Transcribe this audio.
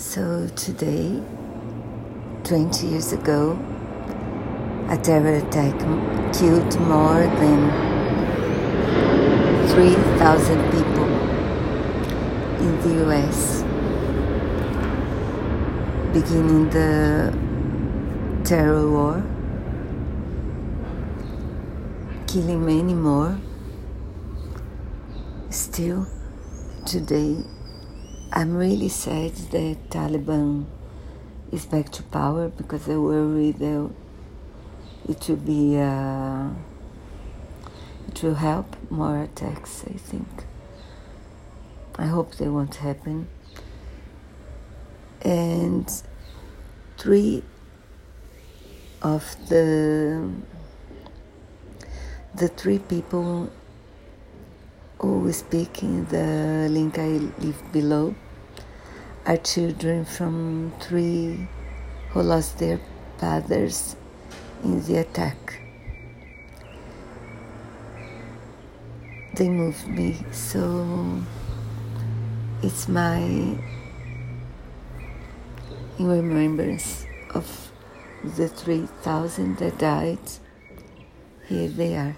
So today, 20 years ago, a terror attack killed more than 3,000 people in the US, beginning the terror war, killing many more. Still, today, I'm really sad that Taliban is back to power because I worry that it will be uh, it will help more attacks. I think. I hope they won't happen. And three of the the three people who speak in the link I leave below are children from three who lost their fathers in the attack. They moved me, so it's my in remembrance of the 3,000 that died. Here they are.